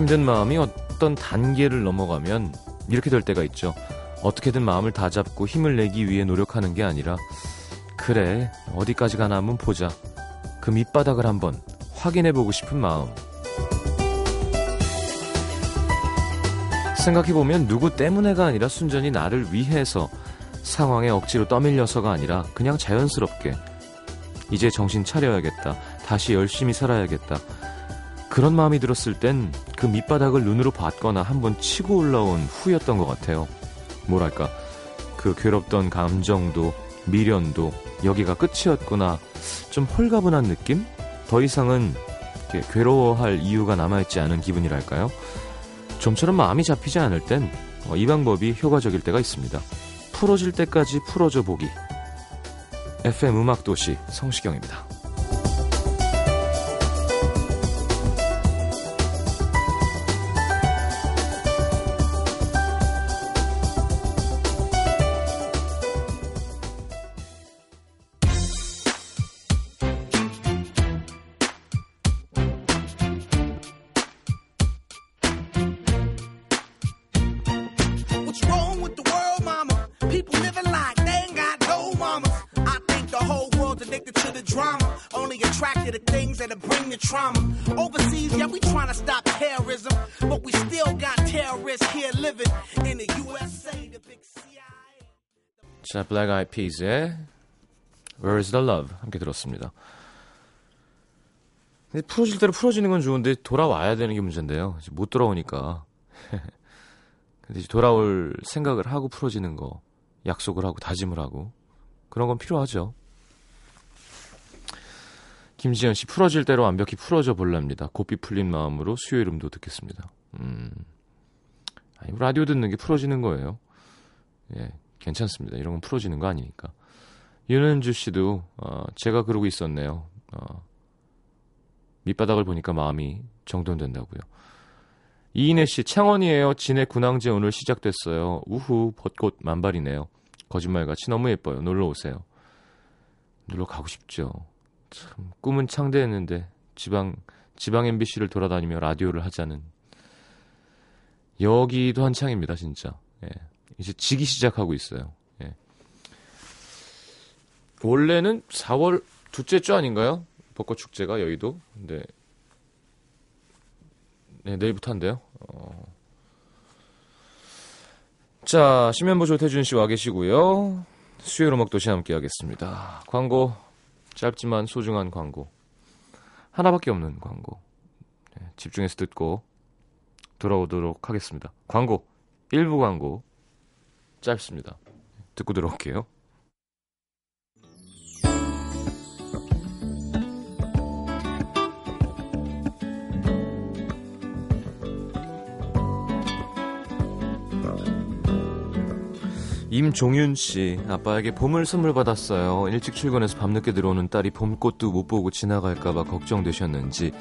힘든 마음이 어떤 단계를 넘어가면 이렇게 될 때가 있죠. 어떻게든 마음을 다잡고 힘을 내기 위해 노력하는 게 아니라 그래 어디까지 가나 한번 보자. 그 밑바닥을 한번 확인해 보고 싶은 마음. 생각해보면 누구 때문에가 아니라 순전히 나를 위해서 상황에 억지로 떠밀려서가 아니라 그냥 자연스럽게 이제 정신 차려야겠다. 다시 열심히 살아야겠다. 그런 마음이 들었을 땐 그 밑바닥을 눈으로 봤거나 한번 치고 올라온 후였던 것 같아요. 뭐랄까, 그 괴롭던 감정도, 미련도 여기가 끝이었구나. 좀 홀가분한 느낌? 더 이상은 괴로워할 이유가 남아있지 않은 기분이랄까요? 좀처럼 마음이 잡히지 않을 땐이 어, 방법이 효과적일 때가 있습니다. 풀어질 때까지 풀어줘 보기. FM 음악도시 성시경입니다. Eyed Peas의 Where's the Love 함께 들었습니다. 근데 풀어질 대로 풀어지는 건 좋은데 돌아와야 되는 게 문제인데요. 못 돌아오니까. 근데 이제 돌아올 생각을 하고 풀어지는 거, 약속을 하고 다짐을 하고 그런 건 필요하죠. 김지현 씨 풀어질 대로 완벽히 풀어져 볼랍니다. 고삐 풀린 마음으로 수요 이름도 듣겠습니다. 음. 아니, 라디오 듣는 게 풀어지는 거예요. 예. 괜찮습니다. 이런 건 풀어지는 거 아니니까. 윤은주 씨도 어, 제가 그러고 있었네요. 어, 밑바닥을 보니까 마음이 정돈된다고요. 이인혜 씨 창원이에요. 진해 군항제 오늘 시작됐어요. 우후 벚꽃 만발이네요. 거짓말같이 너무 예뻐요. 놀러 오세요. 놀러 가고 싶죠. 참 꿈은 창대했는데 지방 지방 MBC를 돌아다니며 라디오를 하자는 여기도 한창입니다, 진짜. 예. 이제 지기 시작하고 있어요. 예. 원래는 4월 둘째 주 아닌가요? 벚꽃 축제가 여의도. 근데 네, 내일부터 한대요. 어... 자, 심현보 조 태준 씨 와 계시고요. 수요일 음악 도시 함께 하겠습니다. 광고 짧지만 소중한 광고. 하나밖에 없는 광고. 네, 집중해서 듣고 돌아오도록 하겠습니다. 광고. 1부 광고 짧습니다. 듣고 들어올게요. 임종윤 씨, 아빠에게 봄을 선물 받았어요. 일찍 출근해서 밤늦게 들어오는 딸이 봄꽃도 못 보고 지나갈까봐 걱정되셨는지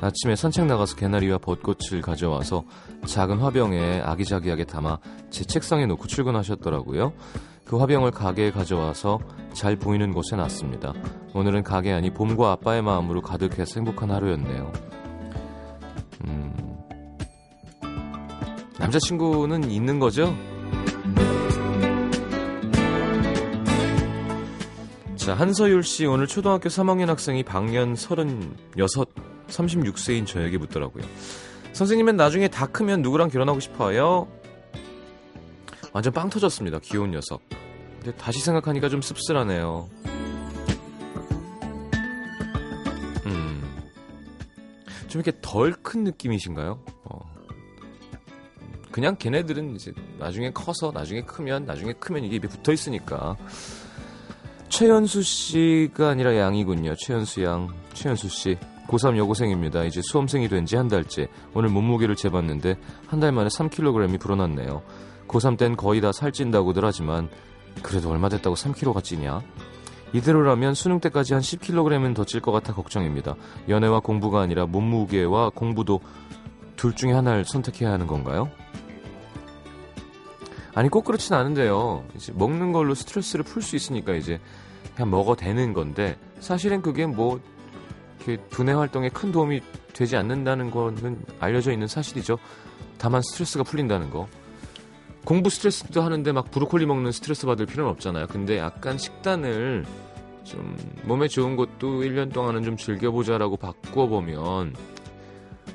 아침에 산책 나가서 개나리와 벚꽃을 가져와서 작은 화병에 아기자기하게 담아 제 책상에 놓고 출근하셨더라고요. 그 화병을 가게에 가져와서 잘 보이는 곳에 놨습니다. 오늘은 가게 안이 봄과 아빠의 마음으로 가득해서 행복한 하루였네요. 음... 남자친구는 있는 거죠? 자, 한서율 씨 오늘 초등학교 3학년 학생이 방년 36, 36세인 저에게 묻더라고요. 선생님은 나중에 다 크면 누구랑 결혼하고 싶어요? 완전 빵 터졌습니다. 귀여운 녀석. 근데 다시 생각하니까 좀 씁쓸하네요. 음. 좀 이렇게 덜 큰 느낌이신가요? 어. 그냥 걔네들은 이제 나중에 커서 나중에 크면 나중에 크면 이게 입에 붙어 있으니까 최현수 씨가 아니라 양이군요. 최현수 양. 최현수 씨. 고3 여고생입니다. 이제 수험생이 된 지 한 달째. 오늘 몸무게를 재봤는데 한 달 만에 3kg이 불어났네요. 고3 땐 거의 다 살찐다고들 하지만 그래도 얼마 됐다고 3kg가 찌냐? 이대로라면 수능 때까지 한 10kg은 더 찔 것 같아 걱정입니다. 연애와 공부가 아니라 몸무게와 공부도 둘 중에 하나를 선택해야 하는 건가요? 아니 꼭 그렇진 않은데요. 이제 먹는 걸로 스트레스를 풀 수 있으니까 이제 그냥 먹어 대는 건데 사실은 그게 뭐 두뇌 활동에 큰 도움이 되지 않는다는 거는 알려져 있는 사실이죠. 다만 스트레스가 풀린다는 거. 공부 스트레스도 하는데 막 브로콜리 먹는 스트레스 받을 필요는 없잖아요. 근데 약간 식단을 좀 몸에 좋은 것도 1년 동안은 좀 즐겨보자라고 바꿔보면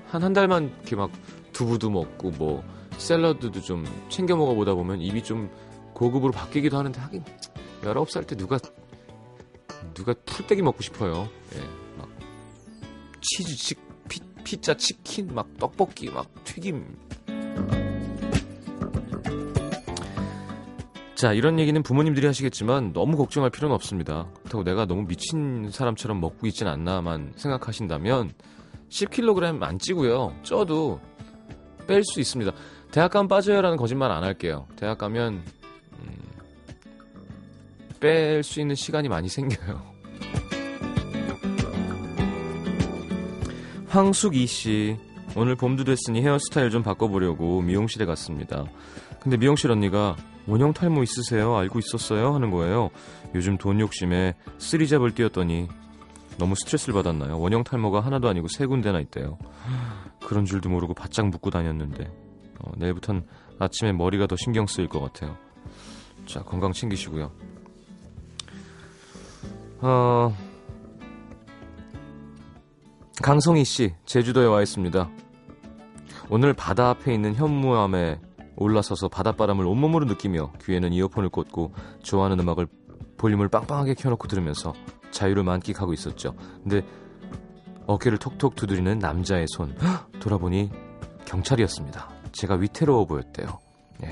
한 한 달만 이렇게 막 두부도 먹고 뭐 샐러드도 좀 챙겨 먹어보다 보면 입이 좀 고급으로 바뀌기도 하는데 하긴 19살 때 누가 누가 풀떼기 먹고 싶어요. 예, 막 치즈, 치, 피, 피자, 치킨, 막 떡볶이, 막 튀김. 자, 이런 얘기는 부모님들이 하시겠지만 너무 걱정할 필요는 없습니다. 그렇다고 내가 너무 미친 사람처럼 먹고 있진 않나만 생각하신다면 10kg 안 찌고요. 쪄도 뺄 수 있습니다. 대학 가면 빠져요라는 거짓말 안 할게요. 대학 가면 음, 뺄수 있는 시간이 많이 생겨요. 황숙이 씨 오늘 봄도 됐으니 헤어스타일 좀 바꿔보려고 미용실에 갔습니다. 근데 미용실 언니가 원형 탈모 있으세요? 알고 있었어요? 하는 거예요. 요즘 돈 욕심에 쓰리잡을 뛰었더니 너무 스트레스를 받았나요? 원형 탈모가 하나도 아니고 세 군데나 있대요. 그런 줄도 모르고 바짝 묶고 다녔는데 어, 내일부터는 아침에 머리가 더 신경 쓰일 것 같아요. 자 건강 챙기시고요. 어, 강성희 씨 제주도에 와 있습니다. 오늘 바다 앞에 있는 현무암에 올라서서 바닷바람을 온몸으로 느끼며 귀에는 이어폰을 꽂고 좋아하는 음악을 볼륨을 빵빵하게 켜놓고 들으면서 자유를 만끽하고 있었죠. 근데 어깨를 톡톡 두드리는 남자의 손 돌아보니 경찰이었습니다. 제가 위태로워 보였대요. 예.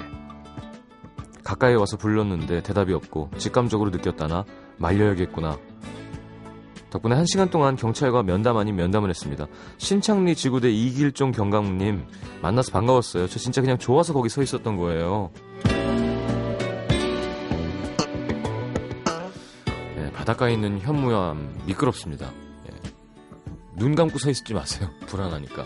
가까이 와서 불렀는데 대답이 없고 직감적으로 느꼈다나 말려야겠구나. 덕분에 한 시간 동안 경찰과 면담 아닌 면담을 했습니다. 신창리 지구대 이길종 경감님 만나서 반가웠어요. 저 진짜 그냥 좋아서 거기 서 있었던 거예요. 예, 바닷가에 있는 현무암 미끄럽습니다. 예. 눈 감고 서 있지 마세요. 불안하니까.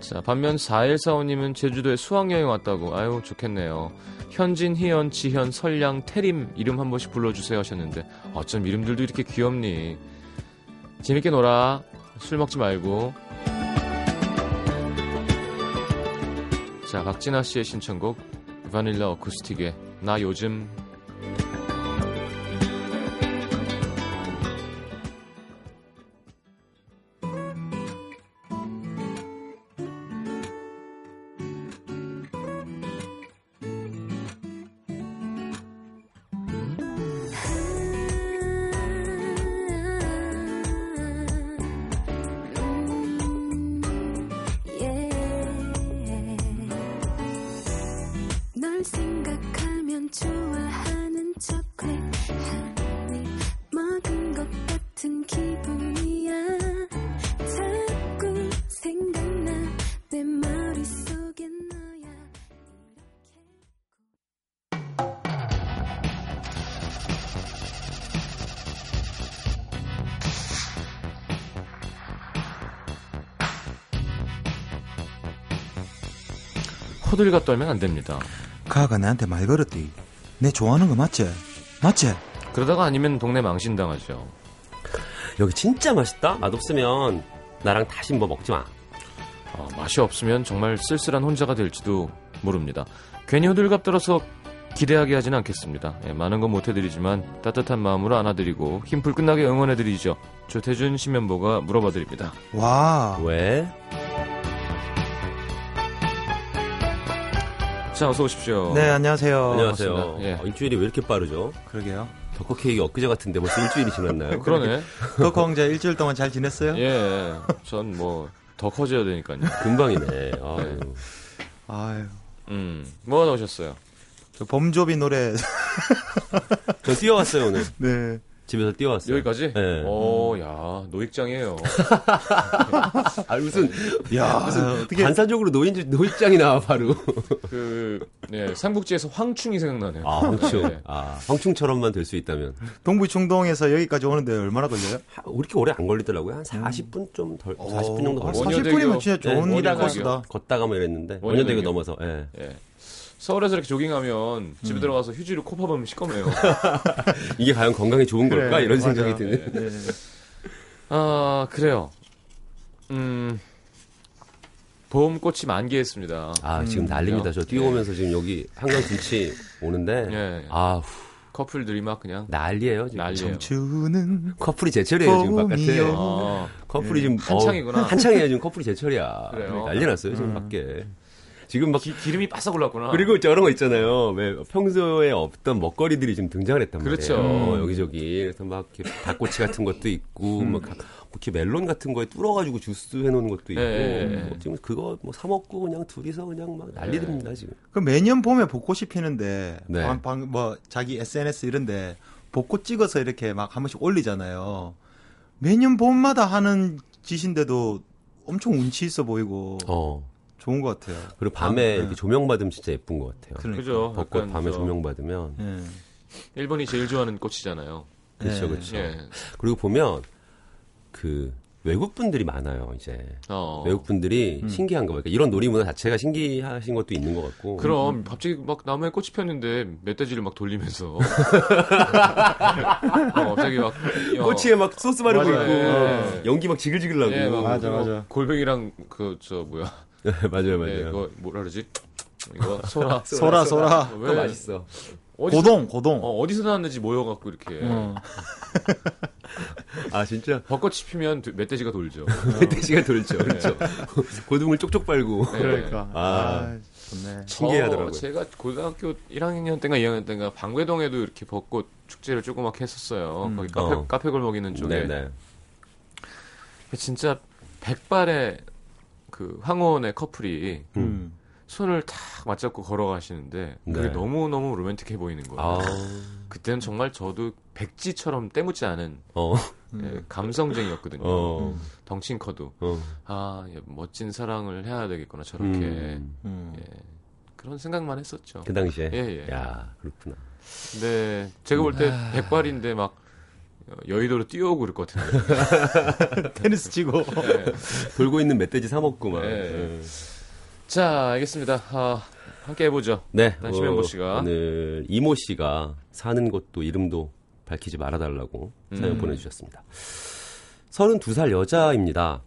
자, 반면 4145님은 제주도에 수학여행 왔다고. 아유, 좋겠네요. 현진, 희연, 지현, 설량, 태림 이름 한 번씩 불러주세요 하셨는데 어쩜 이름들도 이렇게 귀엽니. 재밌게 놀아. 술 먹지 말고. 자, 박진아 씨의 신청곡 바닐라 어쿠스틱의 나 요즘 호들갑 떨면 안 됩니다. 가가 나한테 말 걸었디. 내 좋아하는 거 맞지? 맞지? 그러다가 아니면 동네 망신당하죠. 여기 진짜 맛있다. 맛없으면 나랑 다시 뭐 먹지 마. 어, 맛이 없으면 정말 쓸쓸한 혼자가 될지도 모릅니다. 괜히 호들갑 떨어서 기대하게 하지는 않겠습니다. 예, 많은 건 못해드리지만 따뜻한 마음으로 안아드리고 힘풀 끝나게 응원해드리죠. 조태준 신면보가 물어봐드립니다. 와. 왜? 자, 어서 오십시오. 네, 안녕하세요. 안녕하세요. 예. 어, 일주일이 왜 이렇게 빠르죠? 그러게요. 덕커 케이크 엊그제 같은데 벌써 일주일이 지났나요? 그러네. 덕홍자 일주일 동안 잘 지냈어요? 예, 전 뭐 더 커져야 되니까요. 금방이네. 아유. 아유. 음, 뭐가 나오셨어요? 저 범조비 노래. 저 뛰어왔어요 오늘. 네. 집에서 뛰어왔어요. 여기까지? 네. 오, 야, 노익장이에요. 아 무슨 야, 무슨 어떻게 반사적으로 노인 노익장이 나와 바로. 그, 네, 삼국지에서 황충이 생각나네요. 아 황충. 네. 아 황충처럼만 될 수 있다면 동부충동에서 여기까지 오는데 얼마나 걸려요? 하, 이렇게 오래 안 걸리더라고요. 한 40분 좀 덜, 40분 정도 어, 걸렸어요. 40분이면 진짜 좋은 네, 일이 일하다가 코스다. 걷다가 뭐 이랬는데 원효대교. 넘어서. 예. 예. 서울에서 이렇게 조깅하면 집에 들어가서 휴지로 코 파보면 시꺼매요. 이게 과연 건강에 좋은 걸까 그래, 이런 맞아. 생각이 드는. 네. 아, 그래요. 음, 봄꽃이 만개했습니다. 아, 지금 난립니다. 저 뛰어오면서 지금 여기 한강 김치 오는데, 예. 아, 커플들이 막 그냥 난리예요 지금. 난리예요. 주는 커플이 제철이에요 지금 바깥에. 아, 커플이 지금 한창이구나. 어, 한창이에요 지금 커플이 제철이야. 그래요? 난리 났어요 지금 밖에. 지금 막 기, 기름이 바싹 올랐구나. 그리고 저런 거 있잖아요. 왜 평소에 없던 먹거리들이 지금 등장을 했단 그렇죠. 말이에요. 음. 여기저기. 그래서 막 이렇게 닭꼬치 같은 것도 있고, 막 가- 뭐 이렇게 멜론 같은 거에 뚫어가지고 주스 해놓은 것도 있고. 예, 예. 뭐 지금 그거 뭐 사 먹고 그냥 둘이서 그냥 막 난리듭니다 지금. 그 매년 봄에 벚꽃이 피는데 네. 방, 방- 뭐 자기 SNS 이런데 벚꽃 찍어서 이렇게 막 한 번씩 올리잖아요. 매년 봄마다 하는 짓인데도 엄청 운치 있어 보이고 어. 좋은 것 같아요. 그리고 밤에 아, 네. 이렇게 조명 받으면 진짜 예쁜 것 같아요. 그러니까. 그죠. 벚꽃 밤에 저 조명 받으면. 예. 일본이 제일 좋아하는 꽃이잖아요. 그렇죠, 예. 그렇죠. 예. 그리고 보면 그 외국 분들이 많아요 이제. 어. 외국 분들이 신기한 거. 그러니까 이런 놀이 문화 자체가 신기하신 것도 있는 것 같고. 그럼 갑자기 막 나무에 꽃이 폈는데 멧돼지를 막 돌리면서 어, 갑자기 막 어, 꼬치에 막 소스 바르고. 있고 예. 연기 막 지글지글 나고. 예, 막 맞아, 맞아. 골뱅이랑 그 저 뭐야 맞아요, 예, 맞아요. 그거 뭐라 그러지 이거 소라 소라 소라 왜 그거 맛있어. 어디서, 고동 고동. 어, 어디서 나왔는지 모여갖고 이렇게 어. 아 진짜 벚꽃이 피면 두- 멧돼지가 돌죠. 멧돼지가 돌죠. 그렇죠. 고등을 쪽쪽 빨고. 네. 그러니까 아. 아, 좋네. 신기하더라고요. 저 제가 고등학교 1학년 때인가 2학년 때인가 방배동에도 이렇게 벚꽃 축제를 조그맣게 했었어요. 음. 거기 카페, 어. 카페 골목 있는 쪽에. 네네. 진짜 백발의 그 황혼의 커플이 음. 손을 탁 맞잡고 걸어가시는데 그게 네. 너무 너무 로맨틱해 보이는 거예요. 아, 그때는 정말 저도 백지처럼 때묻지 않은 어, 예, 감성쟁이였거든요. 어, 덩친 커도 어. 아 예, 멋진 사랑을 해야 되겠구나 저렇게 음, 음. 예, 그런 생각만 했었죠. 그 당시에. 예, 예. 야, 그렇구나. 네, 제가 볼때 아. 백발인데 막 어, 여의도로 뛰어오고 그럴 것 같은데. 테니스 치고. 예. 돌고 있는 멧돼지 사 먹고 막. 예. 예. 자, 알겠습니다. 아, 함께 해보죠. 네. 네, 심현보 씨가. 오늘 이모 씨가 사는 곳도 이름도 밝히지 말아달라고 사연 음. 보내주셨습니다. 32살 여자입니다.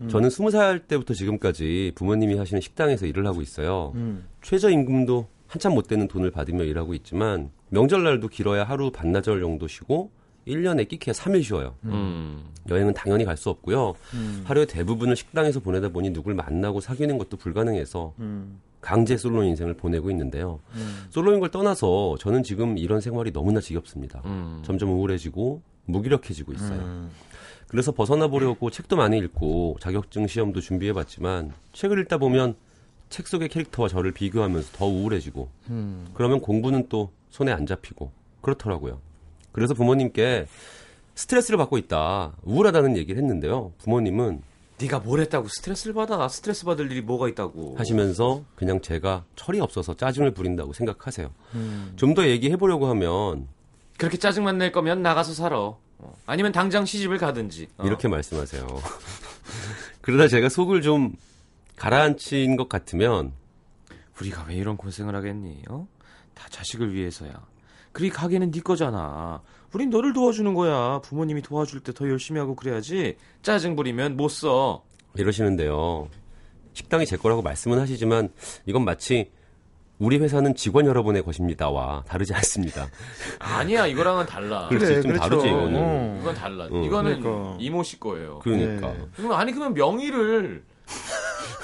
음. 저는 20살 때부터 지금까지 부모님이 하시는 식당에서 일을 하고 있어요. 음. 최저임금도 한참 못 되는 돈을 받으며 일하고 있지만 명절날도 길어야 하루 반나절 정도 쉬고 1년에 끼케 3일 쉬어요. 음. 여행은 당연히 갈 수 없고요. 음. 하루의 대부분을 식당에서 보내다 보니 누굴 만나고 사귀는 것도 불가능해서 음. 강제 솔로 인생을 보내고 있는데요. 음. 솔로인 걸 떠나서 저는 지금 이런 생활이 너무나 지겹습니다. 음. 점점 우울해지고 무기력해지고 있어요. 음. 그래서 벗어나 보려고 책도 많이 읽고 자격증 시험도 준비해 봤지만 책을 읽다 보면 책 속의 캐릭터와 저를 비교하면서 더 우울해지고 음. 그러면 공부는 또 손에 안 잡히고 그렇더라고요. 그래서 부모님께 스트레스를 받고 있다. 우울하다는 얘기를 했는데요. 부모님은 네가 뭘 했다고 스트레스를 받아? 스트레스 받을 일이 뭐가 있다고? 하시면서 그냥 제가 철이 없어서 짜증을 부린다고 생각하세요. 음. 좀더 얘기해 보려고 하면 그렇게 짜증만 낼 거면 나가서 살아. 어. 아니면 당장 시집을 가든지. 어. 이렇게 말씀하세요. 그러다 제가 속을 좀 가라앉힌 것 같으면 우리가 왜 이런 고생을 하겠니? 어? 다 자식을 위해서야. 그리 가게는 네 거잖아. 우린 너를 도와주는 거야. 부모님이 도와줄 때 더 열심히 하고 그래야지. 짜증 부리면 못 써. 이러시는데요. 식당이 제 거라고 말씀은 하시지만 이건 마치 우리 회사는 직원 여러분의 것입니다와 다르지 않습니다. 아니야, 이거랑은 달라. 그렇지, 그래, 좀 그렇죠. 다르지 이거는. 어. 이건 달라. 응. 이거는 그러니까. 이모 씨 거예요. 그러니까 네. 그럼 아니 그러면 명의를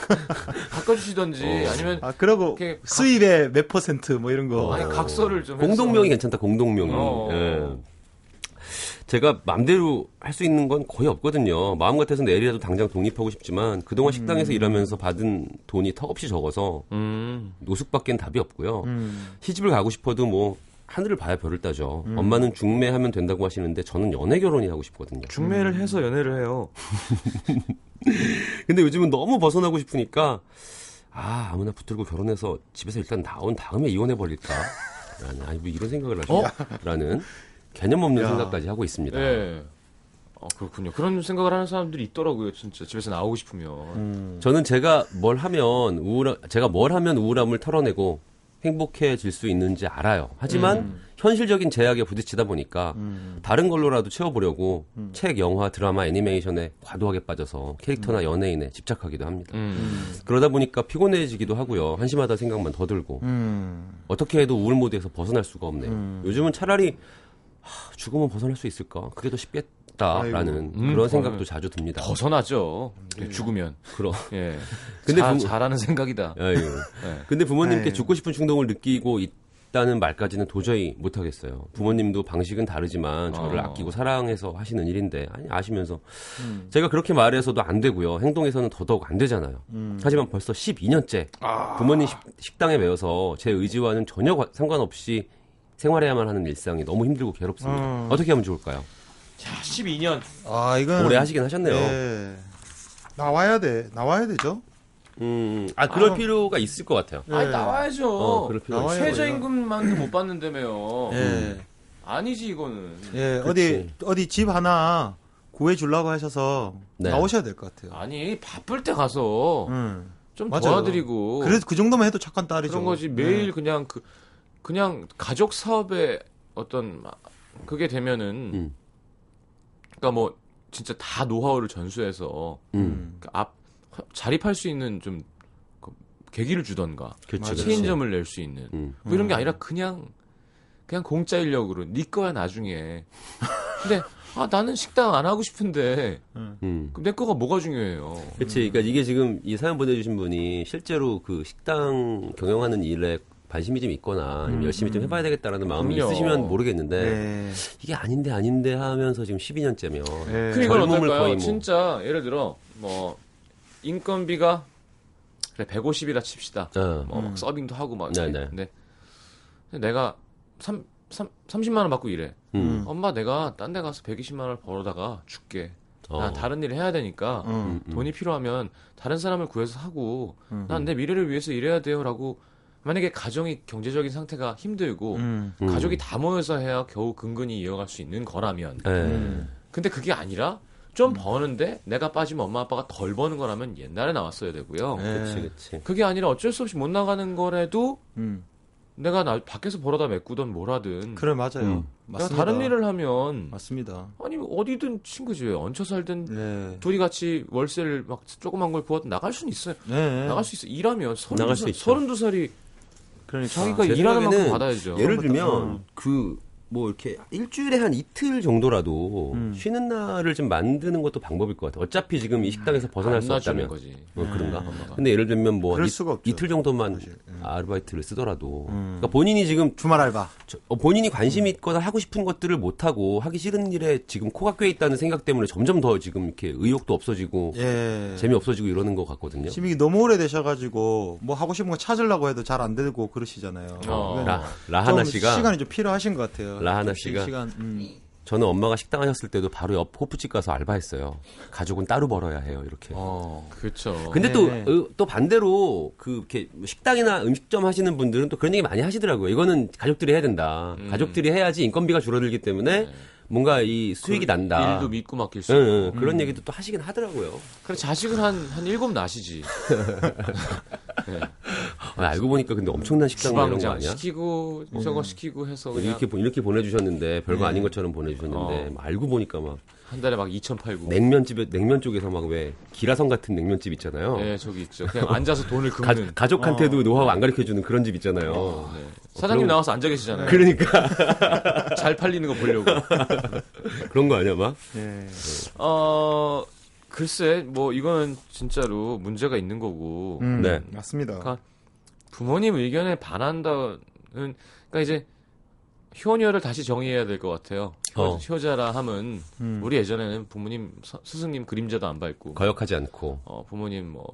바꿔주시던지 어. 아니면 아, 그러고 수입의 몇 퍼센트 뭐 이런 거. 아니 각서를 좀 공동명이 해서. 괜찮다. 공동명이. 어. 예. 제가 맘대로 할 수 있는 건 거의 없거든요. 마음 같아서 내일이라도 당장 독립하고 싶지만 그동안 식당에서 일하면서 받은 돈이 턱없이 적어서 음. 노숙밖엔 답이 없고요. 음. 시집을 가고 싶어도 뭐 하늘을 봐야 별을 따죠. 엄마는 중매하면 된다고 하시는데 저는 연애 결혼이 하고 싶거든요. 중매를 해서 연애를 해요. 근데 요즘은 너무 벗어나고 싶으니까 아 아무나 붙들고 결혼해서 집에서 일단 나온 다음에 이혼해 버릴까? 라는 아니 뭐 이런 생각을 하죠. 라는 개념 없는 야. 생각까지 하고 있습니다. 네. 어, 그렇군요. 그런 생각을 하는 사람들이 있더라고요, 진짜. 집에서 나오고 싶으면. 음. 저는 제가 뭘 하면 우울 제가 뭘 하면 우울함을 털어내고 행복해질 수 있는지 알아요. 하지만 음. 현실적인 제약에 부딪히다 보니까 다른 걸로라도 채워보려고 음. 책, 영화, 드라마, 애니메이션에 과도하게 빠져서 캐릭터나 연예인에 집착하기도 합니다. 음. 그러다 보니까 피곤해지기도 하고요. 한심하다 생각만 더 들고 음. 어떻게 해도 우울 모드에서 벗어날 수가 없네요. 요즘은 차라리 하, 죽으면 벗어날 수 있을까? 그게 더 쉽겠 다라는 음, 그런 생각도 자주 듭니다. 벗어나죠. 죽으면. 그럼. 예. 근데 자, 부- 잘하는 생각이다. 아유. 예. 근데 부모님께. 죽고 싶은 충동을 느끼고 있다는 말까지는 도저히 못 하겠어요. 부모님도 방식은 다르지만 저를 어. 아끼고 사랑해서 하시는 일인데 아니 아시면서 음. 제가 그렇게 말해서도 안 되고요. 행동에서는 더더욱 안 되잖아요. 음. 하지만 벌써 12년째 아. 부모님 식, 당에 매여서 제 의지와는 전혀 과- 상관없이 생활해야만 하는 일상이 너무 힘들고 괴롭습니다. 음. 어떻게 하면 좋을까요? 자, 12년. 아, 이건 오래 하시긴 하셨네요. 예. 나와야 돼. 나와야 되죠. 음, 아 그럴 아. 필요가 있을 것 같아요. 아니, 예. 나와야죠. 어, 그럴 필요가 나와야. 최저임금만도 못 받는다며요. 예. 아니지, 이거는. 예, 그치. 어디 어디 집 하나 구해 주려고 하셔서 네. 나오셔야 될 것 같아요. 아니, 바쁠 때 가서 음. 좀 맞아요. 도와드리고. 그래도 그 정도만 해도 착한 딸이죠. 그런 거지. 네. 매일 그냥 그, 그냥 가족 사업에 어떤, 마- 그게 되면은, 음. 그니까 뭐, 진짜 다 노하우를 전수해서, 음. 그 앞, 자립할 수 있는 좀, 그 계기를 주던가. 체인점을 낼 수 있는. 음. 뭐 이런 게 아니라 그냥 그냥 공짜 인력으로 네 거야 나중에. 근데 아 나는 식당 안 하고 싶은데 음. 그럼 내 거가 뭐가 중요해요? 그렇지. 그러니까 이게 지금 이 사연 보내주신 분이 실제로 그 식당 경영하는 일에 관심이 좀 있거나 아니면 열심히 좀 해봐야 되겠다라는 마음이 그럼요. 있으시면 모르겠는데 네. 이게 아닌데 아닌데 하면서 지금 12년째면 네. 그 젊음을 어떨까요? 거의 뭐- 진짜 예를 들어 뭐 인건비가 그래 150이라 칩시다. 어. 뭐 음. 막 서빙도 하고 막 네네. 이렇게. 근데 내가 3, 3, 30만 원 받고 일해. 음. 엄마 내가 딴 데 가서 120만 원을 벌어다가 줄게. 어. 난 다른 일을 해야 되니까 음. 음. 돈이 필요하면 다른 사람을 구해서 하고 음. 난내 미래를 위해서 일해야 돼요라고 만약에 가정이 경제적인 상태가 힘들고 음. 음. 가족이 다 모여서 해야 겨우 근근히 이어갈 수 있는 거라면 네. 음. 근데 그게 아니라 좀 버는데 내가 빠지면 엄마 아빠가 덜 버는 거라면 옛날에 나왔어야 되고요. 네. 그렇지, 그렇지. 그게 아니라 어쩔 수 없이 못 나가는 거라도 음. 내가 나 밖에서 벌어다 메꾸던 뭐라든 그래 맞아요. 음. 내가 맞습니다. 다른 일을 하면 맞습니다. 아니 어디든 친구지 왜 얹혀 살든 네. 둘이 같이 월세를 막 조그만 걸 부어도 나갈 수는 있어요. 네. 나갈 수 있어. 일하면 나갈 수 서른. 서른 두 살이 그러니까 자기가 제 일하는 만큼 받아야죠. 예를 들면 음. 그 뭐 이렇게 일주일에 한 이틀 정도라도 음. 쉬는 날을 좀 만드는 것도 방법일 것 같아요. 어차피 지금 이 식당에서 벗어날 안수 없다면 거지. 뭐 그런가? 엄마가. 근데 예를 들면 뭐 이. 이틀 정도만. 음. 아르바이트를 쓰더라도 음. 그러니까 본인이 지금 주말 알바. 저- 어, 본인이 관심 있거나 하고 싶은 것들을 못 하고 하기 싫은 일에 지금 코가 꿰 있다는 생각 때문에 점점 더 지금 이렇게 의욕도 없어지고 예. 재미 없어지고 이러는 것 같거든요. 심이 너무 오래 되셔가지고 뭐 하고 싶은 거 찾으려고 해도 잘 안 되고 그러시잖아요. 어. 네. 라, 좀 라하나 씨가 시간이 좀 필요하신 것 같아요. 라하나 씨가 시간. 음. 저는 엄마가 식당 하셨을 때도 바로 옆 호프집 가서 알바했어요. 가족은 따로 벌어야 해요. 이렇게. 어, 그렇죠. 근데 네. 또, 어, 또 반대로 그 이렇게 식당이나 음식점 하시는 분들은 또 그런 얘기 많이 하시더라고요. 이거는 가족들이 해야 된다. 음. 가족들이 해야지 인건비가 줄어들기 때문에 뭔가 이 수익이 난다. 그 일도 믿고 맡길 수 응, 있고. 응, 그런 얘기도 또 하시긴 하더라고요. 그래 자식은 한 한 일곱 나시지. 네. 아, 알고 보니까 근데 엄청난 식당 뭐 이런 거 아니야? 시키고 저거 시키고 해서 그냥 이렇게 보- 이렇게 보내주셨는데 별거 네. 아닌 것처럼 보내주셨는데 어. 막 알고 보니까 막 한 달에 막 2천 팔고. 냉면집에 냉면 쪽에서 막 왜 기라성 같은 냉면집 있잖아요. 네, 저기 있죠. 그냥 앉아서 돈을 가, 긁는. 가 족한테도 노하우 안 가르쳐 주는 그런 집 있잖아요. 어, 네. 사장님 그런- 나와서 앉아 계시잖아요. 그러니까 잘 팔리는 거 보려고. 그런 거 아니야, 막? 예. 어, 글쎄, 뭐, 이거는 진짜로 문제가 있는 거고. 음, 네. 맞습니다. 그러니까 부모님 의견에 반한다는, 그러니까 이제, 효녀를 다시 정의해야 될 것 같아요. 효, 어. 효자라 함은, 음. 우리 예전에는 부모님, 서- 스승님 그림자도 안 밟고, 거역하지 않고. 어, 부모님 뭐,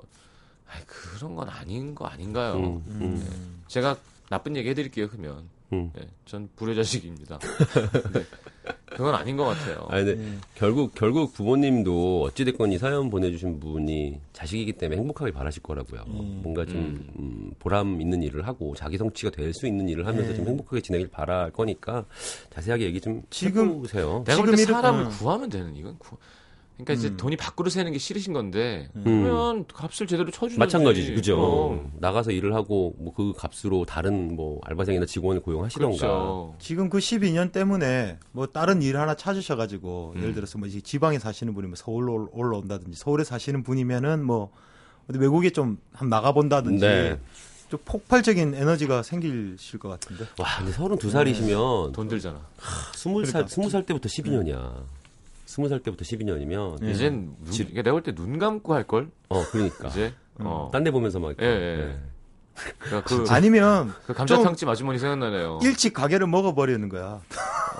아이, 그런 건 아닌 거 아닌가요? 음, 음, 음. 제가 나쁜 얘기 해드릴게요, 그러면. 음. 네, 전 불효자식입니다. 네, 그건 아닌 것 같아요. 아니, 근데 예. 결국, 결국 부모님도 어찌 됐건 이 사연 보내주신 분이 자식이기 때문에 행복하길 바라실 거라고요. 뭔가 좀, 음. 음, 보람 있는 일을 하고 자기 성취가 될 수 있는 일을 하면서 네. 좀 행복하게 지내길 바랄 거니까 자세하게 얘기 좀 지금- 해보세요. 내가 지금 이렇게- 사람을 음. 구하면 되는 이건 구... 그러니까 이제 음. 돈이 밖으로 새는 게 싫으신 건데 음. 그러면 값을 제대로 쳐주는 마찬가지지, 그죠? 그럼. 나가서 일을 하고 뭐 그 값으로 다른 뭐 알바생이나 직원을 고용하시던가. 그렇죠. 지금 그 12년 때문에 뭐 다른 일 하나 찾으셔가지고 예를 들어서 뭐 이제 지방에 사시는 분이면 서울로 올- 올라온다든지 서울에 사시는 분이면은 뭐 어디 외국에 좀 한번 나가본다든지 네. 좀 폭발적인 에너지가 생기실 것 같은데. 와, 근데 서른 두 살이시면 돈 들잖아. 스물 살 그러니까. 스무 살 때부터 12년이야. 스무 살 때부터 12년이면 네. 이젠 눈, 그러니까 내가 볼 때 눈 감고 할 걸. 어 그러니까 이제 어. 딴 데 보면서 막 예. 예. 네. 그러니까 그, 아니면 그 감자탕집 아주머니 생각나네요. 일찍 가게를 먹어버리는 거야.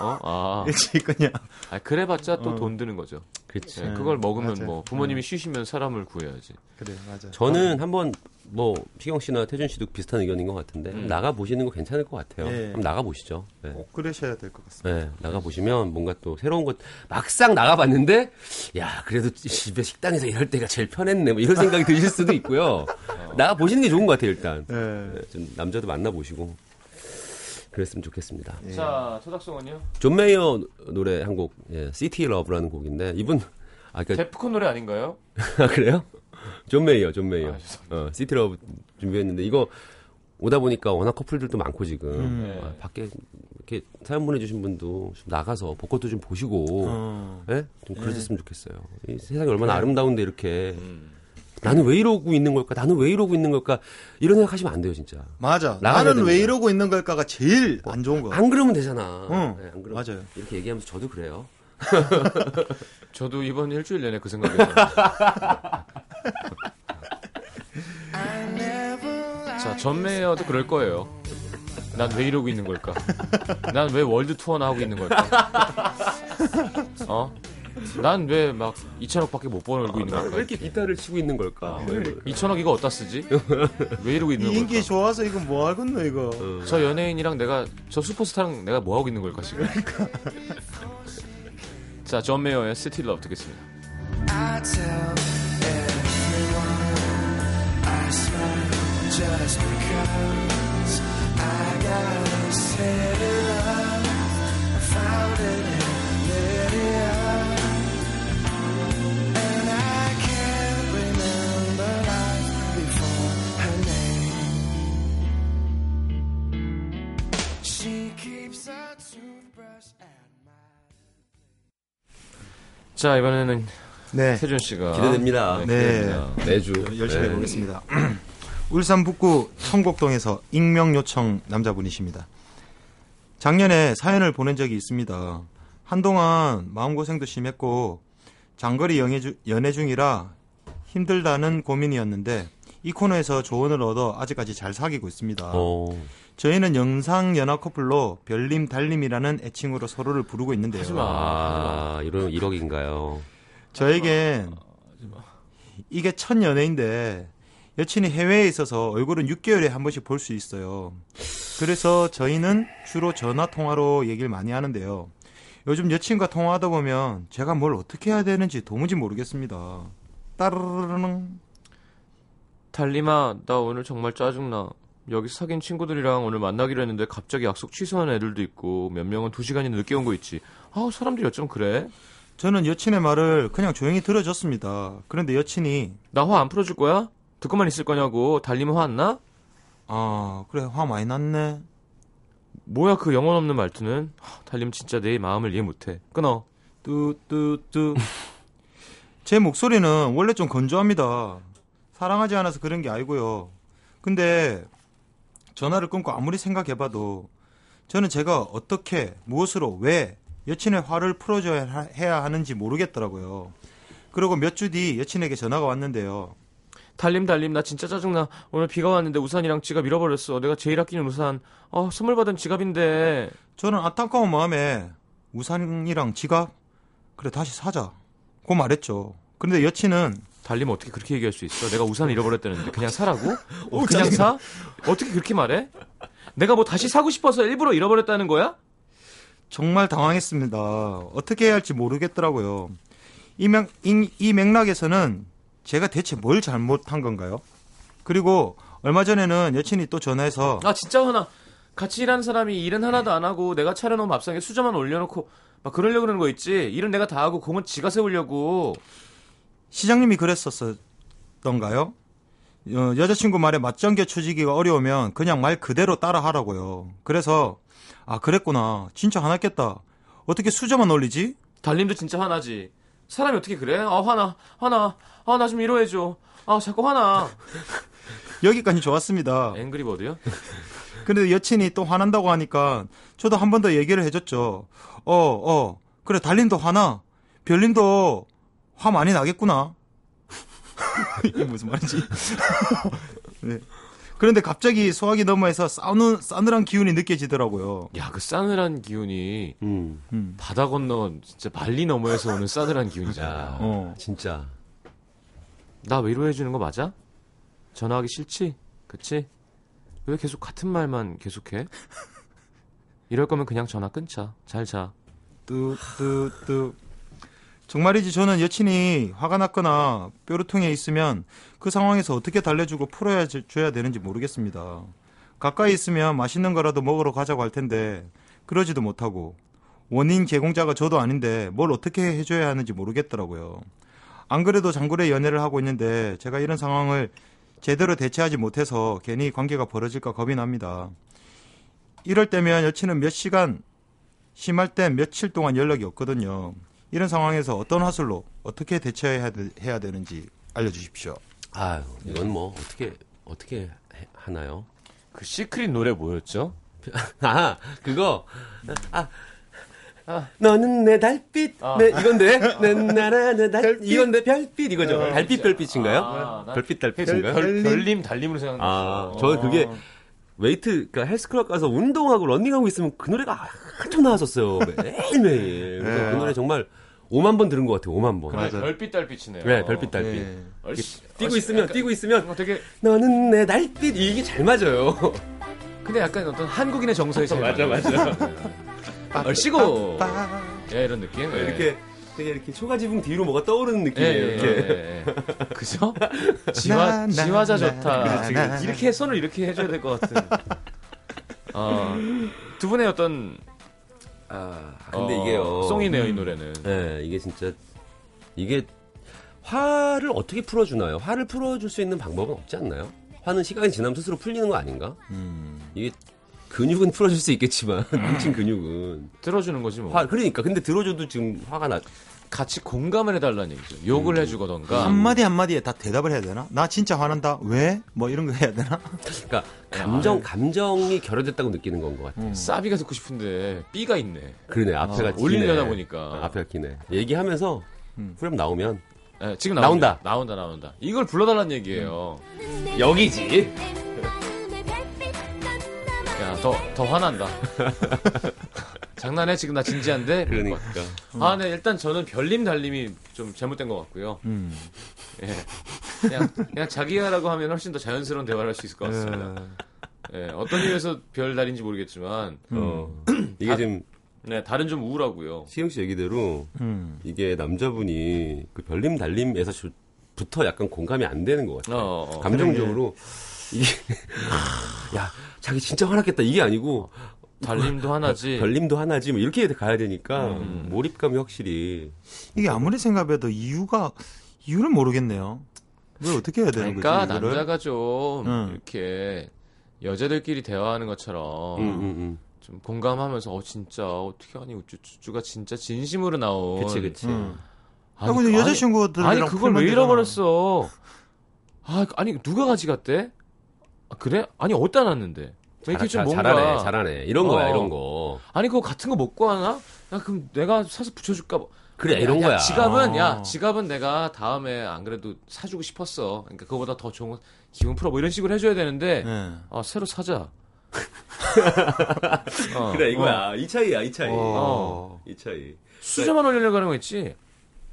어? 아. 일찍 그냥. 아, 그래봤자 또 어. 돈 드는 거죠. 그렇지. 예, 네, 그걸 먹으면 맞아요. 뭐 부모님이 쉬시면 사람을 구해야지. 그래 맞아. 저는 한번 뭐 피경 씨나 태준 씨도 비슷한 의견인 것 같은데 음. 나가 보시는 거 괜찮을 것 같아요. 예. 한번 나가 보시죠. 네. 꼭 그러셔야 될 것 같습니다. 네, 나가 보시면 뭔가 또 새로운 것 막상 나가 봤는데 야 그래도 집에 식당에서 일할 때가 제일 편했네 뭐 이런 생각이 드실 수도 있고요. 나가 보시는 게 좋은 것 같아요 일단. 네. 네, 좀 남자도 만나 보시고 그랬으면 좋겠습니다. 예. 자, 초닥송은요? 존 메이어 노래 한 곡, 예, City Love라는 곡인데 이분 아 그러니까 데프콘 노래 아닌가요? 아, 그래요? 존 메이어, 존 메이어. 아. 어, City Love 준비했는데 이거 오다 보니까 워낙 커플들도 많고 지금 음. 아, 밖에 이렇게 사연 보내주신 분도 좀 나가서 벚꽃도 좀 보시고 어. 예? 좀 그러셨으면 좋겠어요. 이 세상이 얼마나 아름다운데 이렇게 음. 나는 왜 이러고 있는 걸까? 나는 왜 이러고 있는 걸까? 이런 생각하시면 안 돼요, 진짜. 맞아. 나는 왜 됩니다. 이러고 있는 걸까가 제일 안 좋은 거. 안 그러면 되잖아. 응, 예, 안 그러... 맞아요. 이렇게 얘기하면서 저도 그래요. 저도 이번 일주일 내내 그 생각이에요. 자, 존 메이어도 그럴 거예요. 난 왜 이러고 있는 걸까? 난 왜 월드 투어나 하고 있는 걸까? 어? 난 왜 막 2천억밖에 못 벌고 있는 왜 걸까? 이렇게 기타를 치고 있는 걸까? 뭐 이런- 2천억 이거 어디다 쓰지? 왜 이러고 있는 이 인기 걸까? 좋아서 이거 뭐 하겠노 이거. 저 연예인이랑 내가 저 슈퍼스타랑 내가 뭐 하고 있는 걸까 지금? 자, 존 메이어의 City Love 듣겠습니다. I tell everyone I smile just because I got a city love. I found it in Lydia. And I can't remember life before her name. She keeps a toothbrush 자, 이번에는 네. 세준 씨가 기대됩니다. 네. 기대됩니다. 매주 열심히 네. 해보겠습니다. 울산 북구 성곡동에서 익명 요청 남자분이십니다. 작년에 사연을 보낸 적이 있습니다. 한동안 마음고생도 심했고 장거리 연애, 주- 연애 중이라 힘들다는 고민이었는데 이 코너에서 조언을 얻어 아직까지 잘 사귀고 있습니다. 어. 저희는 영상 연하 커플로 별님 달님이라는 애칭으로 서로를 부르고 있는데요. 하지 마. 아, 이런 1억인가요? 저에겐 이게 첫 연애인데 여친이 해외에 있어서 얼굴은 6개월에 한 번씩 볼 수 있어요. 그래서 저희는 주로 전화 통화로 얘기를 많이 하는데요. 요즘 여친과 통화하다 보면 제가 뭘 어떻게 해야 되는지 도무지 모르겠습니다. 따르르릉. 달리마, 나 오늘 정말 짜증나. 여기 사귄 친구들이랑 오늘 만나기로 했는데 갑자기 약속 취소한 애들도 있고 몇 명은 두 시간이나 늦게 온 거 있지. 아우 사람들이 어쩜 그래? 저는 여친의 말을 그냥 조용히 들어줬습니다. 그런데 여친이 나 화 안 풀어줄 거야? 듣고만 있을 거냐고. 달리면 화 안 나? 아 그래 화 많이 났네. 뭐야 그 영혼 없는 말투는? 하, 달리면 진짜 내 마음을 이해 못해. 끊어. 뚜뚜뚜. 제 목소리는 원래 좀 건조합니다. 사랑하지 않아서 그런 게 아니고요. 근데 전화를 끊고 아무리 생각해봐도 저는 제가 어떻게 무엇으로 왜 여친의 화를 풀어줘야 하- 해야 하는지 모르겠더라고요. 그리고 몇 주 뒤 여친에게 전화가 왔는데요. 달림 달림 나 진짜 짜증나. 오늘 비가 왔는데 우산이랑 지갑 잃어버렸어. 내가 제일 아끼는 우산. 어 선물 받은 지갑인데. 저는 안타까운 마음에 우산이랑 지갑 그래 다시 사자. 고 말했죠. 그런데 여친은 달리면 어떻게 그렇게 얘기할 수 있어? 내가 우산을 잃어버렸다는데 그냥 사라고? 어, 그냥 사? 어떻게 그렇게 말해? 내가 뭐 다시 사고 싶어서 일부러 잃어버렸다는 거야? 정말 당황했습니다. 어떻게 해야 할지 모르겠더라고요. 이, 맥, 이, 이 맥락에서는 제가 대체 뭘 잘못한 건가요? 그리고 얼마 전에는 여친이 또 전화해서 아 진짜 화나. 같이 일하는 사람이 일은 하나도 안 하고 내가 차려놓은 밥상에 수저만 올려놓고 막 그러려고 그러는 거 있지. 일은 내가 다 하고 공은 지가 세우려고. 시장님이 그랬었던가요? 어, 여자친구 말에 맞장겨 쳐지기가 어려우면 그냥 말 그대로 따라 하라고요. 그래서 아 그랬구나. 진짜 화났겠다. 어떻게 수저만 올리지? 달님도 진짜 화나지. 사람이 어떻게 그래? 아 화나, 화나, 아 나 좀 위로해줘. 아 자꾸 화나. 여기까지 좋았습니다. 앵그리버드요? 근데 여친이 또 화난다고 하니까 저도 한 번 더 얘기를 해줬죠. 어, 어, 그래, 달님도 화나. 별님도 화 많이 나겠구나. 이게 무슨 말이지? 네. 그런데 갑자기 소화기 너머에서 싸우는, 싸늘한 기운이 느껴지더라고요. 야, 그 싸늘한 기운이 음. 음. 바다 건너 진짜 발리 너머에서 오는 싸늘한 야, 기운이잖아. 어. 진짜. 나 위로해 주는 거 맞아? 전화하기 싫지? 그치? 왜 계속 같은 말만 계속해? 이럴 거면 그냥 전화 끊자. 잘 자. 뚜, 뚜, 뚜. 정말이지 저는 여친이 화가 났거나 뾰루통에 있으면 그 상황에서 어떻게 달래주고 풀어야 지- 줘야 되는지 모르겠습니다. 가까이 있으면 맛있는 거라도 먹으러 가자고 할 텐데 그러지도 못하고 원인 제공자가 저도 아닌데 뭘 어떻게 해줘야 하는지 모르겠더라고요. 안 그래도 장거리 연애를 하고 있는데 제가 이런 상황을 제대로 대처하지 못해서 괜히 관계가 벌어질까 겁이 납니다. 이럴 때면 여친은 몇 시간 심할 땐 며칠 동안 연락이 없거든요. 이런 상황에서 어떤 화술로 어떻게 대처해야 되, 해야 되는지 알려주십시오. 아유, 이건 뭐 어떻게 어떻게 해- 하나요? 그 시크릿 노래 뭐였죠? 아, 그거. 아. 너는 내 달빛. 아. 네, 이건데. 나나나 내 달. 이건데 별빛 이거죠. 달빛 별빛인가요? 아, 난 별빛 별, 달빛인가요? 별, 별님 달님으로 생각났어. 아, 저 그게 웨이트, 그러니까 헬스클럽 가서 운동하고 런닝하고 있으면 그 노래가 한참 나왔었어요. 매일매일. 그래서 네. 그 노래 정말 5만 번 들은 것 같아요. 5만 번. 그래, 별빛 달빛이네요. 네, 별빛 달빛. 네. 얼씨, 뛰고 얼씨, 있으면, 약간- 뛰고 있으면, 어, 되게 너는 내 달빛. 이게 잘 맞아요. 근데 약간 어떤 한국인의 정서에 제일 맞아, 많이 맞아. 얼씨고 빠. 예, 이런 느낌. 예. 이렇게 되게 이렇게 초가지붕 뒤로 뭐가 떠오르는 예, 느낌이에요. 예, 이렇게. 예, 예. 그죠? 지화, 지화자 나, 좋다. 이렇게 손을 이렇게 해줘야 될 것 같은. 어, 두 분의 어떤 아, 근데 어, 이게요. 송이네요 이 노래는. 네, 이게 진짜 이게 화를 어떻게 풀어주나요? 화를 풀어줄 수 있는 방법은 없지 않나요? 화는 시간이 지나면 스스로 풀리는 거 아닌가? 음. 이게 근육은 풀어줄 수 있겠지만 뭉친 근육은 들어주는 거지 뭐. 화 그러니까 근데 들어줘도 지금 화가 나. 같이 공감을 해달라는 얘기죠. 욕을 해주거던가. 한마디 한마디에 다 대답을 해야 되나? 나 진짜 화난다. 왜? 뭐 이런 거 해야 되나? 그러니까 감정 감정이 결여됐다고 느끼는 건 것 같아. 싸비가 듣고 싶은데 삐가 있네. 그러네 앞에가 기네. 올리려다 보니까. 아, 앞에가 기네. 얘기하면서 후렴 나오면 예, 지금 나온다. 나온다. 나온다, 나온다. 이걸 불러달라는 얘기예요. 여기지. 야, 더, 더 화난다. 장난해? 지금 나 진지한데? 그러니까 아, 네, 일단 저는 별님 달님이 좀 잘못된 것 같고요. 음. 예. 그냥, 그냥 자기야라고 하면 훨씬 더 자연스러운 대화를 할 수 있을 것 같습니다. 예, 어떤 이유에서 별 달인지 모르겠지만, 어, 이게 지금 네, 달은 좀 우울하고요. 시영 씨 얘기대로 음. 이게 남자분이 그 별림 달림에서 주- 부터 약간 공감이 안 되는 것 같아요. 어, 어. 감정적으로 이게 야 자기 진짜 화났겠다 이게 아니고 달님도 하나지. 별림도 하나지 뭐 이렇게 가야 되니까 음. 몰입감이 확실히 이게 아무리 생각해도 이유가 이유를 모르겠네요. 왜 어떻게 해야 되는 그러니까 거지? 이거를? 남자가 좀 음. 이렇게 여자들끼리 대화하는 것처럼 음, 음, 음. 좀 공감하면서 어 진짜 어떻게 하니 우쭈쭈쭈가 진짜 진심으로 나온 그치 그치 음. 아니, 아, 근데 여자친구들이랑 아니 그걸 왜. 잃어버렸어 아 아니 누가 가져갔대 아, 그래 아니 어디다 놨는데 왜 이렇게 좀 잘, 뭔가 잘하네 잘하네 이런 거야 어. 이런 거 아니 그거 같은 거 먹고 하나 야 그럼 내가 사서 붙여줄까 봐. 그래, 야, 이런 야, 거야. 지갑은 어. 야 지갑은 내가 다음에 안 그래도 사주고 싶었어 그러니까 그거보다 더 좋은 거 기분 풀어 뭐 이런 식으로 해줘야 되는데 네. 아 새로 사자 어. 그래 이거야 이 차이야 이 차이 어. 이 차이 수저만 올리려고 하는 거 있지.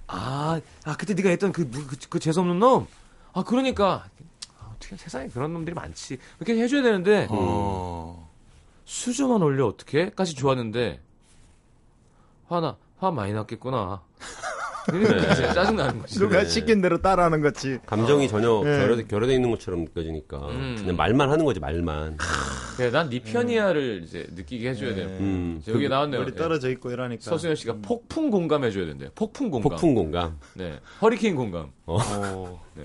아, 아 그때 네가 했던 그, 그, 그, 그 재수없는 놈. 아 그러니까 아, 어떻게 세상에 그런 놈들이 많지. 이렇게 해줘야 되는데 어. 수저만 올려 어떻게?까지 좋았는데 화나 화 많이 났겠구나. 그러니까 이제 짜증 나는 거지. 누가 시킨 대로 따라하는 거지. 감정이 전혀 네. 결여돼, 결여돼 있는 것처럼 느껴지니까 음. 그냥 말만 하는 거지 말만 그래, 난네 편이야를 이제 느끼게 해줘야 돼요. 음. 이제 여기 나왔네요. 머리 예. 떨어져 있고 이러니까. 서수연 씨가 폭풍 공감해줘야 된대요. 폭풍 공감. 폭풍 공감. 네. 허리케인 공감. 어. 네.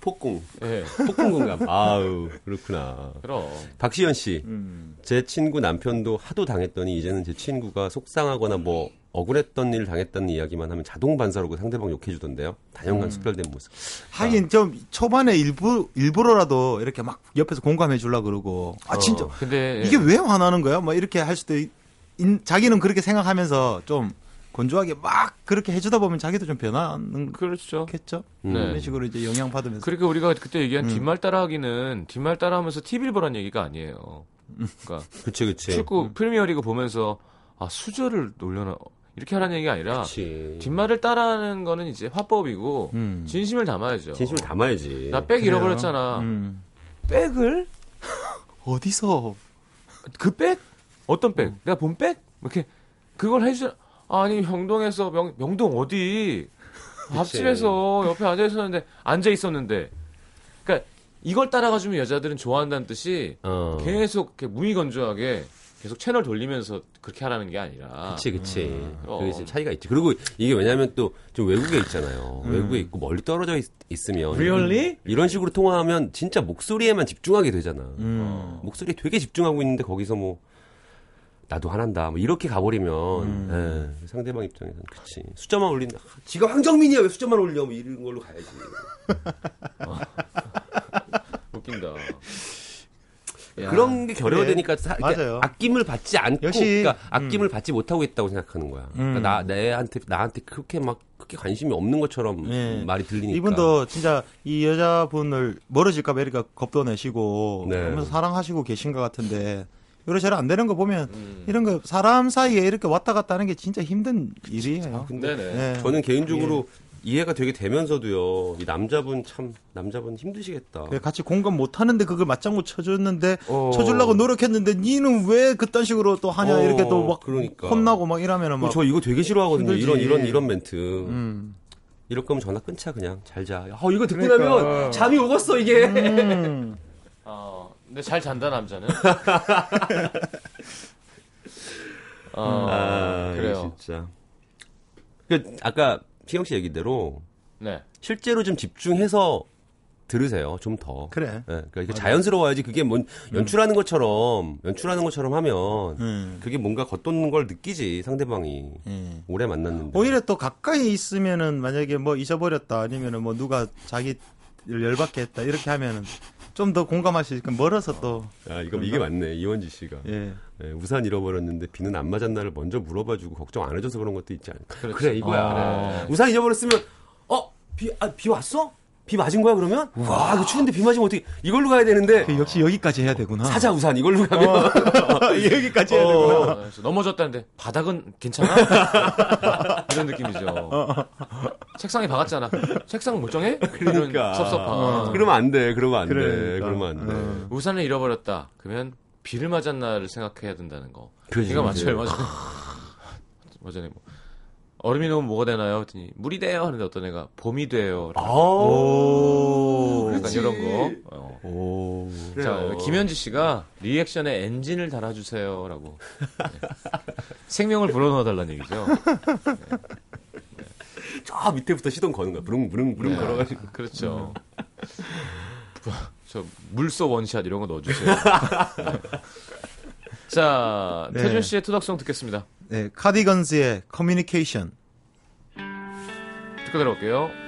폭공. 예. 폭풍 공감. 아우, 그렇구나. 그럼. 박시현 씨. 음. 제 친구 남편도 하도 당했더니 이제는 제 친구가 속상하거나 뭐 억울했던 일 당했다는 이야기만 하면 자동 반사로 상대방 욕해주던데요. 다연간 숙별된 모습. 하긴 좀 초반에 일부 일부러라도 이렇게 막 옆에서 공감해 주려 그러고 아 진짜 어, 근데 이게 왜 화나는 거야? 뭐 이렇게 할 수도 있, 인- 자기는 그렇게 생각하면서 좀 건조하게 막 그렇게 해주다 보면 자기도 좀 변하는 그렇죠. 거겠죠. 음. 네. 그런 식으로 이제 영향 받으면서. 그러니까 우리가 그때 얘기한 음. 뒷말 따라하기는 뒷말 따라하면서 TV를 보라는 얘기가 아니에요. 그러니까 그치, 그치. 축구 프리미어리그 보면서 아 수저를 놀려나 이렇게 하라는 얘기가 아니라 그치. 뒷말을 따라하는 거는 이제 화법이고 음. 진심을 담아야죠. 진심을 담아야지. 나 백. 잃어버렸잖아. 음. 백을 어디서? 그 백? 어떤 백? 내가 본 백? 이렇게 그걸 해주 아니 명동에서 명, 명동 어디 앞집에서 옆에 앉아 있었는데 앉아 있었는데 그러니까 이걸 따라가 주면 여자들은 좋아한다는 뜻이 어. 계속 이렇게 무의건조하게 계속 채널 돌리면서 그렇게 하라는 게 아니라 그치, 그치. 어. 그게 이제 차이가 있지. 그리고 이게 왜냐면 또 좀 외국에 있잖아요. 음. 외국에 있고 멀리 떨어져 있, 으면 Really? 이런 식으로 통화하면 진짜 목소리에만 집중하게 되잖아. 음. 목소리에 되게 집중하고 있는데 거기서 뭐 나도 화난다. 뭐 이렇게 가버리면 예, 상대방 입장에서는 그치. 숫자만 올린다. 아, 지가 황정민이야 왜 숫자만 올려? 뭐 이런 걸로 가야지. 웃긴다. 야. 그런 게 결여되니까 사- 이렇게 맞아요. 아낌을 받지 않고 역시, 그러니까 아낌을 받지 못하고 있다고 생각하는 거야. 그러니까 음. 나 내한테 나한테 그렇게 막 그렇게 관심이 없는 것처럼 네. 말이 들리니까. 이분도 진짜 이 여자분을 멀어질까 봐 이렇게 겁도 내시고 네. 그러면서 사랑하시고 계신 것 같은데 이러저러 안 되는 거 보면 음. 이런 거 사람 사이에 이렇게 왔다 갔다 하는 게 진짜 힘든 일이에요. 네네. 네. 저는 개인적으로 이해가 되게 되면서도요. 이 남자분 참 남자분 힘드시겠다. 그래, 같이 공감 못 하는데 그걸 맞장구 쳐줬는데 어. 쳐주려고 노력했는데 니는 왜 그딴 식으로 또 하냐 어, 이렇게 또 막 그러니까. 혼나고 막 이러면은 막저 이거 되게 싫어하거든요. 힘들지. 이런 이런 이런 멘트. 음. 이럴 거면 전화 끊자 그냥 잘 자. 어 이거 듣고 그러니까. 나면 잠이 오겠어 이게. 음. 어, 근데 잘 잔다 남자는. 어, 아, 그래요. 진짜. 그 아까 피영 씨 얘기대로 네. 실제로 좀 집중해서 들으세요. 좀 더. 그래. 예, 그러니까 이게 자연스러워야지 그게 뭔 연출하는 것처럼 연출하는 것처럼 하면 음. 그게 뭔가 겉도는 걸 느끼지 상대방이 음. 오래 만났는데. 오히려 또 가까이 있으면은 만약에 뭐 잊어버렸다 아니면은 뭐 누가 자기를 열받게 했다 이렇게 하면은 좀더 있으니까 멀어서 또 아 이거 이게 맞네 이원지 씨가 예. 예, 우산 잃어버렸는데 비는 안 맞았나를 먼저 물어봐주고 걱정 안 해줘서 그런 것도 있지 않을까. 그렇지. 그래 이거야. 어, 그래. 우산 잊어버렸으면 어 비 아, 비 왔어? 비 맞은 거야 그러면? 와 이거 추운데 비 맞으면 어떻게 이걸로 가야 되는데 그 역시 여기까지 해야 되구나. 사자 우산 이걸로 가면 여기까지 해야 되구나. 어, 넘어졌다는데 바닥은 괜찮아? 이런 느낌이죠. 책상에 박았잖아. 책상 멀쩡해? 그러니까. 이런 섭섭함. 그러면 안 돼. 그러면 안 돼. 그러니까. 그러면 안 돼. 어. 우산을 잃어버렸다. 그러면 비를 맞았나를 생각해야 된다는 거. 그지. 맞아요, 맞아요. 맞아요. 뭐. 얼음이 넣으면 뭐가 되나요? 했더니 물이 돼요. 하는데 어떤 애가 봄이 돼요. 아. 오. 약간 그치. 이런 거. 어. 오. 자, 김현지 씨가 리액션에 엔진을 달아주세요라고 네. 생명을 불어넣어 달라는 얘기죠. 저 밑에부터 시동 거는 거야. 부릉 부릉 부릉 네. 걸어가지고. 그렇죠. 저 물소 원샷 이런 거 넣어주세요. 네. 자, 네. 태준 씨의 투닥송 듣겠습니다. 네, 카디건스의 커뮤니케이션. 듣고 들어올게요.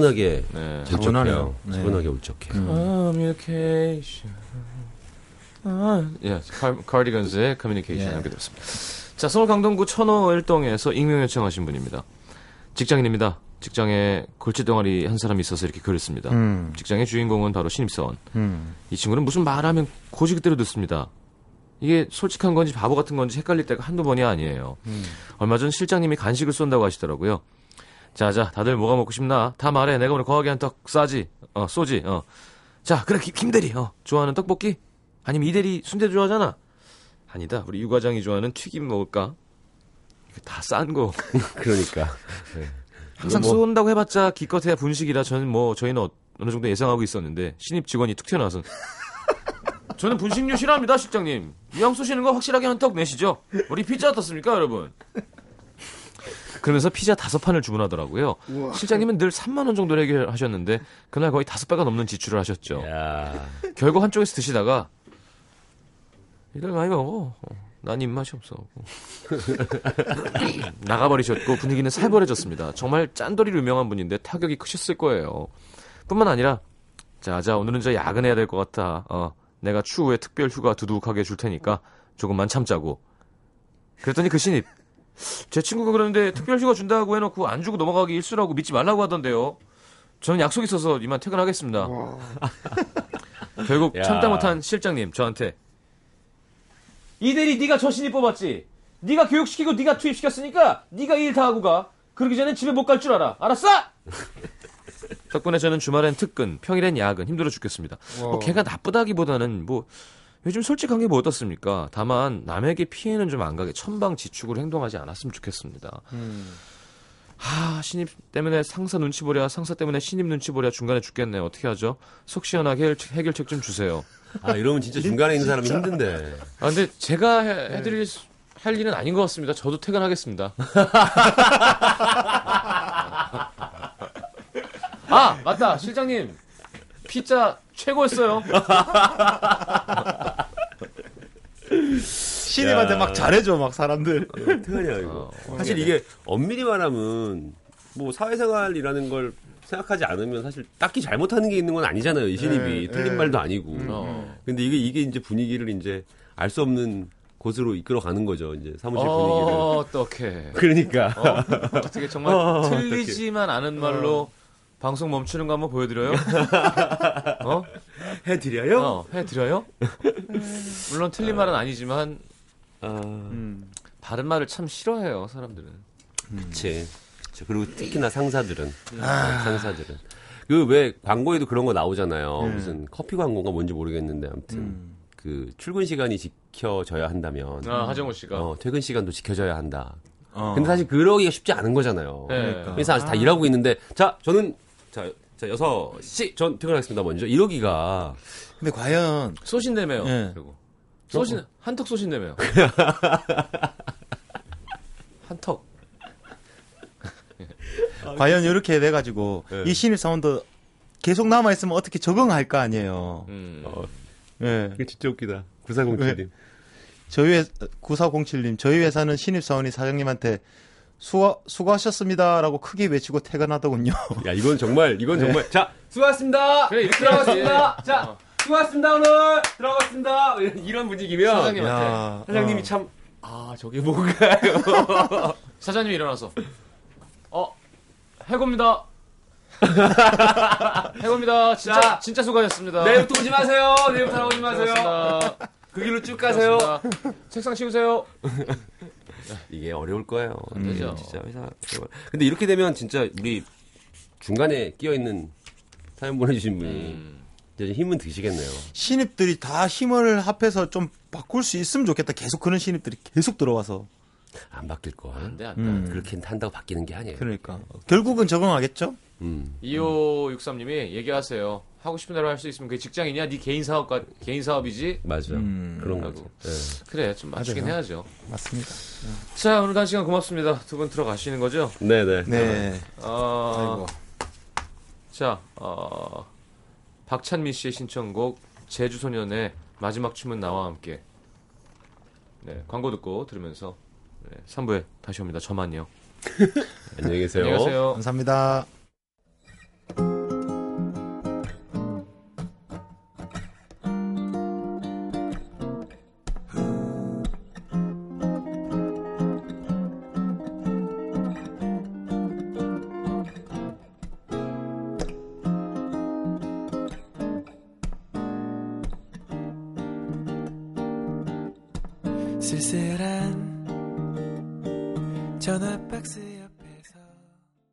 차분하게 차분하네요. 울적해요. 네. 차분하게 울적해. Communication. 아, 예, 카디건스의 커뮤니케이션 예. 하게 됐습니다. 자, 서울 강동구 천호 일동에서 익명 요청하신 분입니다. 직장인입니다. 직장에 골치 동아리 한 사람이 있어서 이렇게 글을 씁니다. 음. 직장의 주인공은 바로 신입사원. 음. 이 친구는 무슨 말하면 고지 그대로 듣습니다. 이게 솔직한 건지 바보 같은 건지 헷갈릴 때가 한두 번이 아니에요. 얼마 전 실장님이 간식을 쏜다고 하시더라고요. 자자 다들 뭐가 먹고 싶나? 다 말해. 내가 오늘 거하게 한 떡 싸지. 어 쏘지. 어. 자 그래 김, 김 대리. 어 좋아하는 떡볶이? 아니면 이 대리 순대 좋아하잖아. 아니다. 우리 유 과장이 좋아하는 튀김 먹을까? 다 싼 거. 그러니까. 항상 뭐- 쏜다고 해봤자 기껏해야 분식이라 저는 뭐 저희는 어, 어느 정도 예상하고 있었는데 신입 직원이 툭 튀어나와서 저는 분식류 싫어합니다 실장님 이왕 쏘시는 거 확실하게 한 떡 내시죠 우리 피자 어떻습니까 여러분 그러면서 피자 다섯 판을 주문하더라고요 실장님은 늘 3만 원 정도를 해결하셨는데 그날 거의 다섯 배가 넘는 지출을 하셨죠 야. 결국 한쪽에서 드시다가 이걸 많이 먹어. 어, 난 입맛이 없어. 나가버리셨고 분위기는 살벌해졌습니다. 정말 짠돌이로 유명한 분인데 타격이 크셨을 거예요. 뿐만 아니라 자 자 오늘은 저 야근해야 될 것 같아. 어, 내가 추후에 특별 휴가 두둑하게 줄 테니까 조금만 참자고. 그랬더니 그 신입 제 친구가 그러는데 특별 휴가 준다고 해놓고 안 주고 넘어가기 일수라고 믿지 말라고 하던데요. 저는 약속 있어서 이만 퇴근하겠습니다. 결국 야. 참다 못한 실장님 저한테 이대리 네가 저 신입 뽑았지 네가 교육시키고 네가 투입시켰으니까 네가 일 다 하고 가 그러기 전엔 집에 못 갈 줄 알아 알았어? 덕분에 저는 주말엔 특근 평일엔 야근 힘들어 죽겠습니다 뭐 걔가 나쁘다기보다는 뭐 요즘 솔직한 게 뭐 어떻습니까 다만 남에게 피해는 좀 안 가게 천방지축으로 행동하지 않았으면 좋겠습니다 하, 신입 때문에 상사 눈치 보랴, 상사 때문에 신입 눈치 보랴 중간에 죽겠네요. 어떻게 하죠? 속 시원하게 해결- 해결책 좀 주세요. 아, 이러면 진짜 중간에 있는 사람이 힘든데. 아, 근데 제가 해, 해드릴 수- 할 일은 아닌 것 같습니다. 저도 퇴근하겠습니다. 아, 맞다. 실장님. 피자 최고였어요. 신입한테 막 잘해줘 막 사람들. 어떡하냐, 이거. 사실 이게 엄밀히 말하면, 뭐, 사회생활이라는 걸 생각하지 않으면 사실 딱히 잘못하는 게 있는 건 아니잖아요. 이 신입이. 네, 틀린 네. 말도 아니고. 어. 근데 이게, 이게 이제 분위기를 이제 알 수 없는 곳으로 이끌어 가는 거죠. 이제 사무실 분위기를. 어, 어떡해. 그러니까. 어 떻게 정말 어, 틀리지만 않은 말로 방송 멈추는 거 한번 보여드려요? 어? 해드려요? 어, 해드려요? 물론 틀린 말은 아니지만 아, 음. 바른 말을 참 싫어해요, 사람들은. 그치. 그쵸. 그리고 특히나 상사들은. 상사들은. 그 왜 광고에도 그런 거 나오잖아요. 무슨 커피 광고가 뭔지 모르겠는데 아무튼 그 출근 시간이 지켜져야 한다면 아, 하정우 씨가. 어, 퇴근 시간도 지켜져야 한다. 어. 근데 사실 그러기가 쉽지 않은 거잖아요. 네. 그래서 아직 다 일하고 있는데 자 저는 자, 자 6시 전 퇴근하겠습니다 먼저 이러기가 근데 과연 쏘신다며요. 예. 그리고 쏘신 한턱 쏘신다며요. 한턱. 과연 이렇게 돼가지고 네. 이 신입 사원도 계속 남아 있으면 어떻게 적응할 거 아니에요. 음. 어, 예. 이게 진짜 웃기다. 9407님. 저희 회 9407님 저희 회사는 신입 사원이 사장님한테 수고 수고하셨습니다라고 크게 외치고 퇴근하더군요. 야 이건 정말 이건 정말 자 수고하셨습니다. 그래, 이렇게 들어가겠습니다. 해야지. 자 어. 수고하셨습니다 오늘 들어가겠습니다. 이런 분위기면 사장님한테. 야, 사장님이 어. 참 아 저게 뭔가요? 사장님이 일어나서 어 해고입니다. 해고입니다. 진짜 자. 진짜 수고하셨습니다. 내일부터 오지 마세요. 내일부터 나오지 마세요. 수고하셨습니다. 그 길로 쭉 가세요. 책상 치우세요. 이게 어려울 거예요. 되죠. 진짜 회사. 근데 이렇게 되면 진짜 우리 중간에 끼어 있는 사연 보내주신 분이 음. 이제 힘은 드시겠네요. 신입들이 다 힘을 합해서 좀 바꿀 수 있으면 좋겠다. 계속 그런 신입들이 계속 들어와서. 안 바뀔 걸. 안돼 안돼. 음. 그렇게 한다고 바뀌는 게 아니에요. 그러니까 결국은 적응하겠죠. 음. 2563님이 얘기하세요. 하고 싶은 대로 할 수 있으면 그게 직장이냐? 네 개인 사업가 개인 사업이지? 맞아. 음. 그런 하고. 거죠. 예. 그래 좀 맞추긴 맞아요. 해야죠. 맞습니다. 자 오늘 한 시간 고맙습니다. 두 분 들어가시는 거죠? 네네. 네. 어, 아이고. 자 어, 박찬미 씨의 신청곡 제주 소년의 마지막 춤은 나와 함께 네 광고 듣고 들으면서 네, 3부에 다시 옵니다. 저만요. 안녕히 계세요. 안녕히 가세요. 감사합니다. Thank you